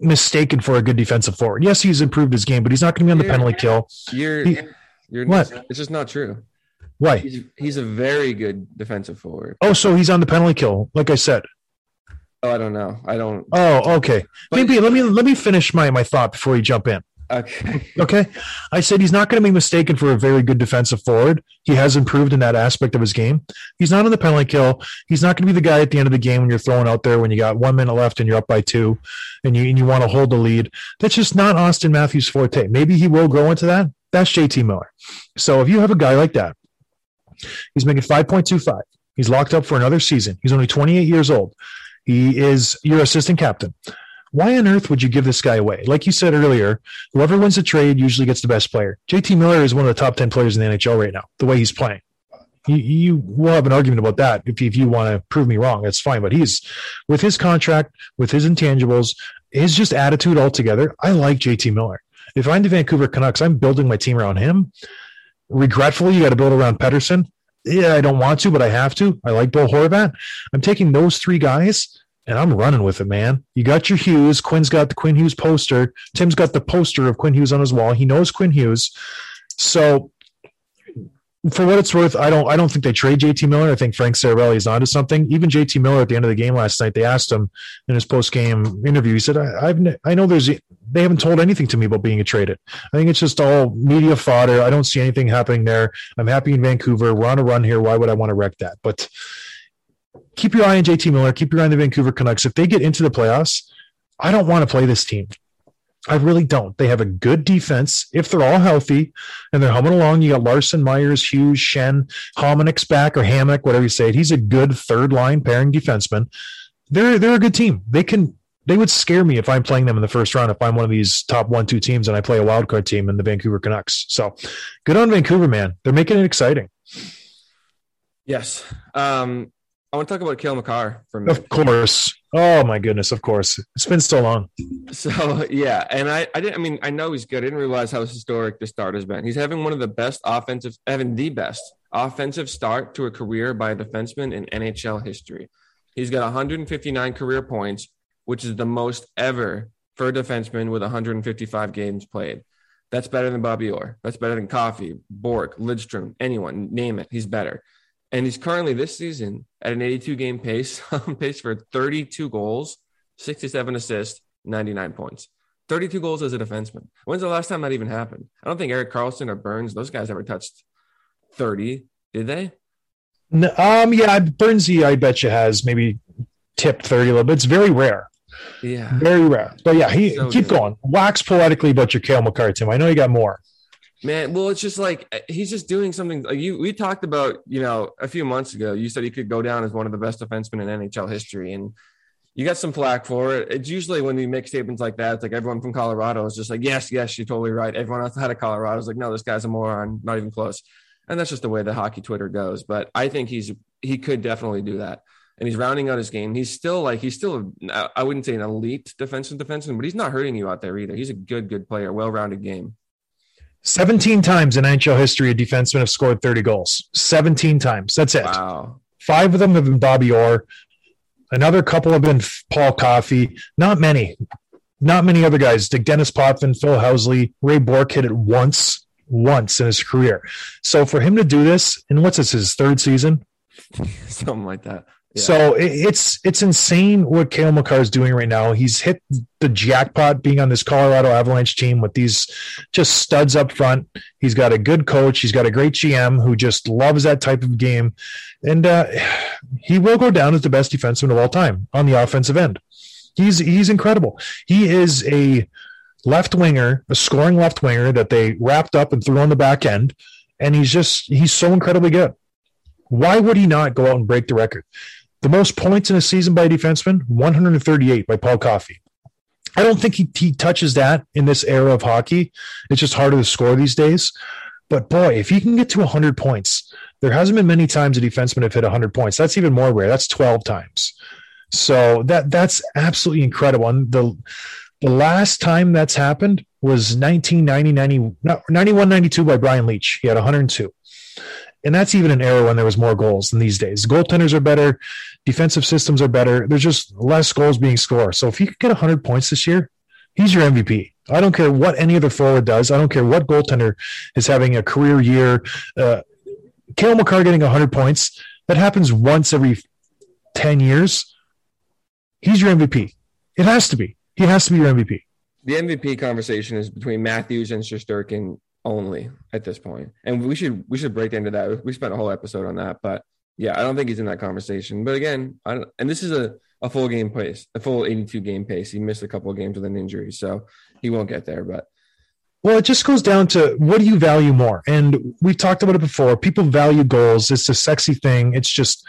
mistaken for a good defensive forward. Yes, he's improved his game, but he's not going to be on the penalty kill. You're, He- you're What? It's just not true. Why? He's, he's a very good defensive forward. Oh, so he's on the penalty kill, like I said. Oh, I don't know. I don't. Oh, okay. But- Maybe let me let me finish my my thought before you jump in. Okay. Okay. I said he's not going to be mistaken for a very good defensive forward. He has improved in that aspect of his game. He's not on the penalty kill. He's not going to be the guy at the end of the game when you're throwing out there when you got one minute left and you're up by two and you, and you want to hold the lead. That's just not Auston Matthews' forte. Maybe he will grow into that. That's JT Miller. So if you have a guy like that, he's making 5.25. He's locked up for another season. He's only 28 years old. He is your assistant captain. Why on earth would you give this guy away? Like you said earlier, whoever wins the trade usually gets the best player. JT Miller is one of the top 10 players in the NHL right now, the way he's playing. You, you will have an argument about that if, if you want to prove me wrong. That's fine. But he's with his contract, with his intangibles, his just attitude altogether. I like JT Miller. If I'm the Vancouver Canucks, I'm building my team around him. Regretfully, you got to build around Pettersson. Yeah, I don't want to, but I have to. I like Bill Horvat. I'm taking those three guys and I'm running with it, man. You got your Hughes. Quinn's got the Quinn Hughes poster. Tim's got the poster of Quinn Hughes on his wall. He knows Quinn Hughes. So for what it's worth, I don't I don't think they trade JT Miller. I think Frank Seravalli is onto something. Even JT Miller at the end of the game last night, they asked him in his post game interview. He said, I, "I've I know there's they haven't told anything to me about being traded. I think it's just all media fodder. I don't see anything happening there. I'm happy in Vancouver. We're on a run here. Why would I want to wreck that? But keep your eye on JT Miller. Keep your eye on the Vancouver Canucks. If they get into the playoffs, I don't want to play this team. I really don't. They have a good defense if they're all healthy and they're humming along. You got Larsson, Myers, Hughes, Schenn, Hominick's back or Hammock, whatever you say. it. He's a good third line pairing defenseman. They're they're a good team. They can they would scare me if I'm playing them in the first round if I'm one of these top one two teams and I play a wild card team in the Vancouver Canucks. So good on Vancouver, man. They're making it exciting. Yes. Um, I want to talk about Cale Makar for a minute. Of course. Oh my goodness, of course. It's been so long. So yeah, and I, I didn't. I mean, I know he's good. I didn't realize how historic the start has been. He's having one of the best offensive, having the best offensive start to a career by a defenseman in NHL history. He's got 159 career points, which is the most ever for a defenseman with 155 games played. That's better than Bobby Orr. That's better than Coffey, Bourque, Lidstrom, anyone, name it. He's better. And he's currently this season at an 82 game pace, on [laughs] pace for 32 goals, 67 assists, 99 points. 32 goals as a defenseman. When's the last time that even happened? I don't think Erik Karlsson or Burns, those guys ever touched 30, did they? N- Um, yeah, Burnsy, I bet you has maybe tipped 30 a little bit. It's very rare. Yeah. Very rare. But yeah, he So keep good. going. Wax poetically about your Cale Makar, Tim. I know you got more. Man, well, it's just like uh, he's just doing something. Like you, we talked about, you know, a few months ago. You said he could go down as one of the best defensemen in NHL history, and you got some flack for it. It's usually when you make statements like that, it's like everyone from Colorado is just like, "Yes, yes, you're totally right." Everyone outside of Colorado is like, "No, this guy's a moron, not even close." And that's just the way the hockey Twitter goes. But I think he's he could definitely do that, and he's rounding out his game. He's still like he's still I I wouldn't say an elite defensive defenseman, but he's not hurting you out there either. He's a good, good player, well-rounded game. 17 times in NHL history, a defenseman have scored 30 goals. 17 times. That's it. Wow. Five of them have been Bobby Orr. Another couple have been Paul Coffey. Not many. Not many other guys. Like Dennis Potvin, Phil Housley, Ray Bourque hit it once, once in his career. So for him to do this, and what's this, his third season? [laughs] something like that. So it, it's it's insane what Cale Makar is doing right now. He's hit the jackpot being on this Colorado Avalanche team with these just studs up front. He's got a good coach. He's got a great GM who just loves that type of game, and uh, he will go down as the best defenseman of all time on the offensive end. He's he's incredible. He is a left winger, a scoring left winger that they wrapped up and threw on the back end, and he's just he's so incredibly good. Why would he not go out and break the record? The most points in a season by a defenseman, 138 by Paul Coffey. I don't think he, he touches that in this era of hockey. It's just harder to score these days. But boy, if he can get to 100 points, there hasn't been many times a defenseman have hit 100 points. That's even more rare. That's 12 times. So that that's absolutely incredible. And the the last time that's happened was 1990, 90, no, 91, 92 by Brian Leetch. He had 102 and that's even an era when there was more goals than these days. Goaltenders are better, defensive systems are better. There's just less goals being scored. So if he could get 100 points this year, he's your MVP. I don't care what any other forward does. I don't care what goaltender is having a career year. Uh, Cale Makar getting 100 points, that happens once every 10 years. He's your MVP. It has to be. He has to be your MVP. the MVP conversation is between Matthews and Shesterkin only at this point, and we should we should break into that. We spent a whole episode on that, but yeah, I don't think he's in that conversation. But again, I don't, and this is a a full game pace, a full 82 game pace. He missed a couple of games with an injury, so he won't get there. But Well, it just goes down to what do you value more? And we've talked about it before. People value goals. It's a sexy thing. It's just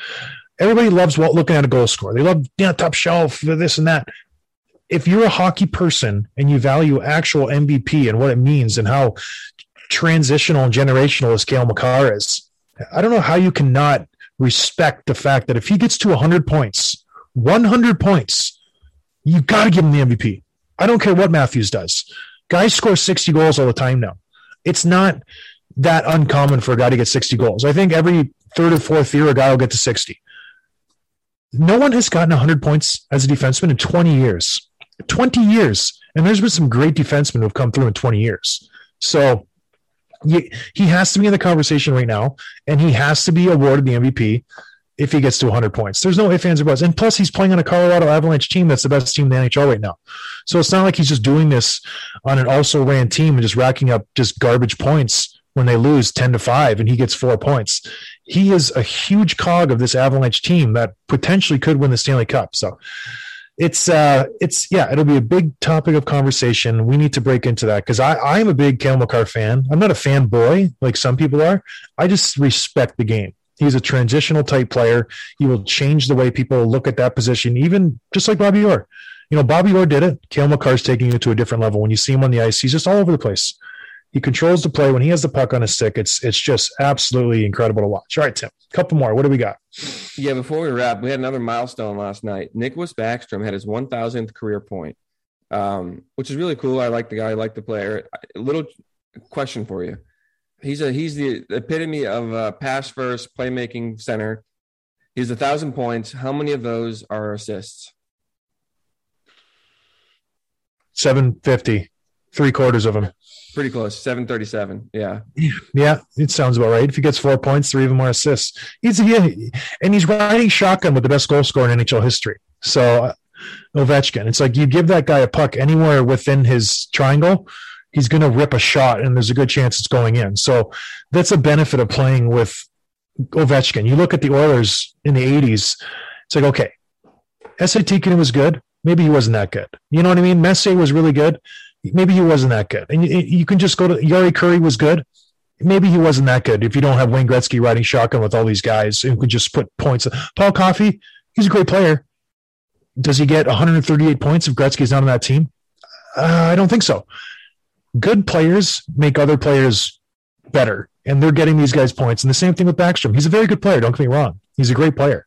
everybody loves looking at a goal score. They love yeah, top shelf, this and that. If you're a hockey person and you value actual MVP and what it means and how transitional and generational as Cale Makar is, I don't know how you cannot respect the fact that if he gets to 100 points, 100 points, you got to give him the MVP. I don't care what Matthews does. Guys score 60 goals all the time now. It's not that uncommon for a guy to get 60 goals. I think every third or fourth year, a guy will get to 60. No one has gotten 100 points as a defenseman in 20 years. 20 years. And there's been some great defensemen who have come through in 20 years. So he has to be in the conversation right now, and he has to be awarded the MVP if he gets to 100 points. There's no ifs, ands, or buts. And plus, he's playing on a Colorado Avalanche team that's the best team in the NHL right now. So it's not like he's just doing this on an also ran team and just racking up just garbage points when they lose 10 to 5 and he gets four points. He is a huge cog of this Avalanche team that potentially could win the Stanley Cup. So it's uh it's yeah it'll be a big topic of conversation. We need to break into that because i i am a big Cale Makar fan. I'm not a fanboy like some people are. I just respect the game. He's a transitional type player. He will change the way people look at that position even just like bobby orr. You know bobby orr did it. Cale Makar's taking you to a different level. When you see him on the ice he's just all over the place he controls the play when he has the puck on his stick it's it's just absolutely incredible to watch all right tim a couple more what do we got yeah, before we wrap, we had another milestone last night. Nicklas Backstrom had his 1,000th career point, um, which is really cool. I like the guy, I like the player. A little question for you: He's a he's the epitome of a pass first playmaking center. He's a thousand points. How many of those are assists? 750 three quarters of them. Pretty close. Seven thirty-seven. Yeah. Yeah, it sounds about right. If he gets four points, three even more assists. He's yeah, and he's riding shotgun with the best goal scorer in NHL history. So uh, Ovechkin, it's like you give that guy a puck anywhere within his triangle, he's going to rip a shot, and there's a good chance it's going in. So that's a benefit of playing with Ovechkin. You look at the Oilers in the '80s. It's like okay, Tikkanen was good. Maybe he wasn't that good. You know what I mean? Messier was really good. Maybe he wasn't that good. And you, you can just go to Jari Kurri was good. Maybe he wasn't that good if you don't have Wayne Gretzky riding shotgun with all these guys who could just put points. Paul Coffey, he's a great player. Does he get 138 points if Gretzky's not on that team? Uh, I don't think so. Good players make other players better, and they're getting these guys points. And the same thing with Backstrom. He's a very good player. Don't get me wrong. He's a great player.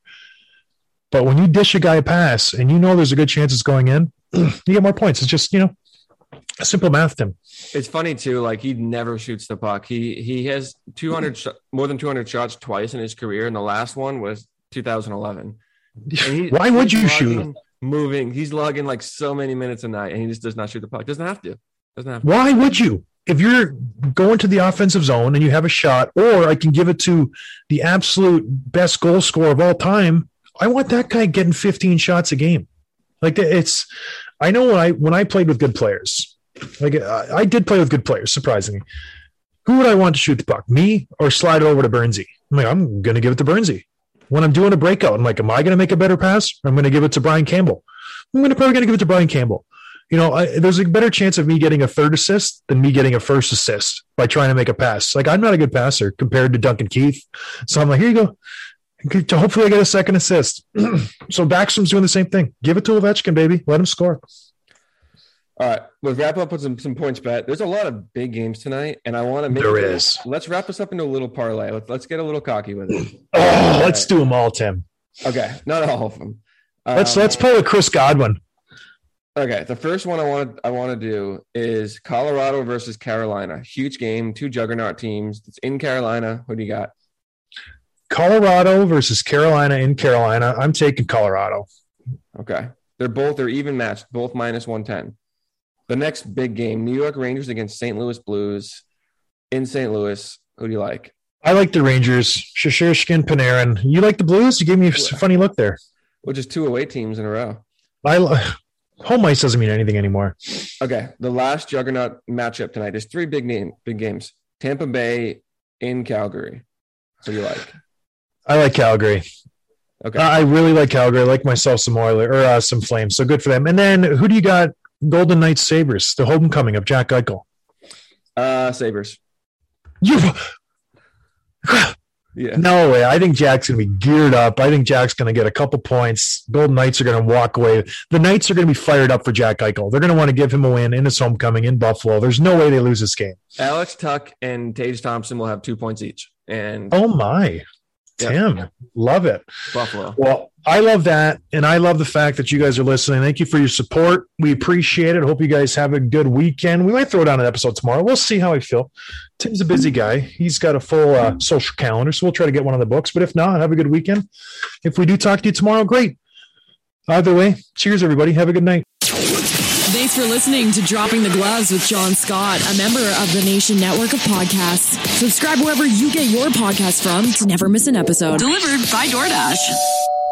But when you dish a guy a pass and you know there's a good chance it's going in, [clears throat] you get more points. It's just, you know, simple math, Tim. It's funny too. Like he never shoots the puck. He he has 200 sh- more than 200 shots twice in his career, and the last one was 2011. He, Why would you shoot? Moving. He's logging like so many minutes a night, and he just does not shoot the puck. Doesn't have to. Doesn't have to. Why would you? If you're going to the offensive zone and you have a shot, or I can give it to the absolute best goal scorer of all time, I want that guy getting 15 shots a game. Like it's, I know when I when I played with good players, like I, I did play with good players. Surprisingly, who would I want to shoot the puck? Me or slide it over to Burnsy? I'm like, I'm to give it to Burnsy. When I'm doing a breakout, I'm like, am I to make a better pass? I'm to give it to Brian Campbell. I'm to probably to give it to Brian Campbell. You know, I, there's a better chance of me getting a third assist than me getting a first assist by trying to make a pass. Like I'm not a good passer compared to Duncan Keith, so I'm like, here you go. To hopefully I get a second assist. [clears throat] so Backstrom's doing the same thing. Give it to Ovechkin, baby. Let him score. All right, we'll wrap up with some, some points bet. There's a lot of big games tonight, and I want to make There it- is. Let's wrap us up into a little parlay. Let's, let's get a little cocky with it. [clears throat] Oh, let's do them all, Tim. Okay, not all of them. Let's Um, let's play with Chris Godwin. Okay, the first one I want to I want to do is Colorado versus Carolina. Huge game, two juggernaut teams. It's in Carolina. Who do you got? Colorado versus Carolina in Carolina. I'm taking Colorado. Okay, they're both they're even matched, both minus one ten. The next big game, New York Rangers against St. Louis Blues in St. Louis. Who do you like? I like the Rangers. Shesterkin, Panarin. You like the Blues? You gave me a funny look there. Which is two away teams in a row. I lo- [laughs] home ice doesn't mean anything anymore. Okay, the last juggernaut matchup tonight. There's three big name big games. Tampa Bay in Calgary. Who do you like? I like Calgary. Okay, I I really like Calgary. I like myself some Oilers or uh, some Flames. So good for them. And then who do you got? Golden Knights Sabres. The homecoming of Jack Eichel. uh, Sabres. You Yeah, no way. I think Jack's gonna be geared up. I think Jack's gonna get a couple points. Golden Knights are gonna walk away. The Knights are gonna be fired up for Jack Eichel. They're gonna want to give him a win in his homecoming in Buffalo. There's no way they lose this game. Alex Tuch and Tage Thompson will have two points each, and Oh my, Yeah. Tim, love it. Buffalo. Well, I love that. And I love the fact that you guys are listening. Thank you for your support. We appreciate it. Hope you guys have a good weekend. We might throw down an episode tomorrow. We'll see how I feel. Tim's a busy guy. He's got a full uh, social calendar. So we'll try to get one of the books. But if not, have a good weekend. If we do talk to you tomorrow, great. Either way, cheers, everybody. Have a good night. Thanks for listening to Dropping the Gloves with John Scott, a member of the Nation Network of Podcasts. Subscribe wherever you get your podcasts from to never miss an episode. Delivered by DoorDash.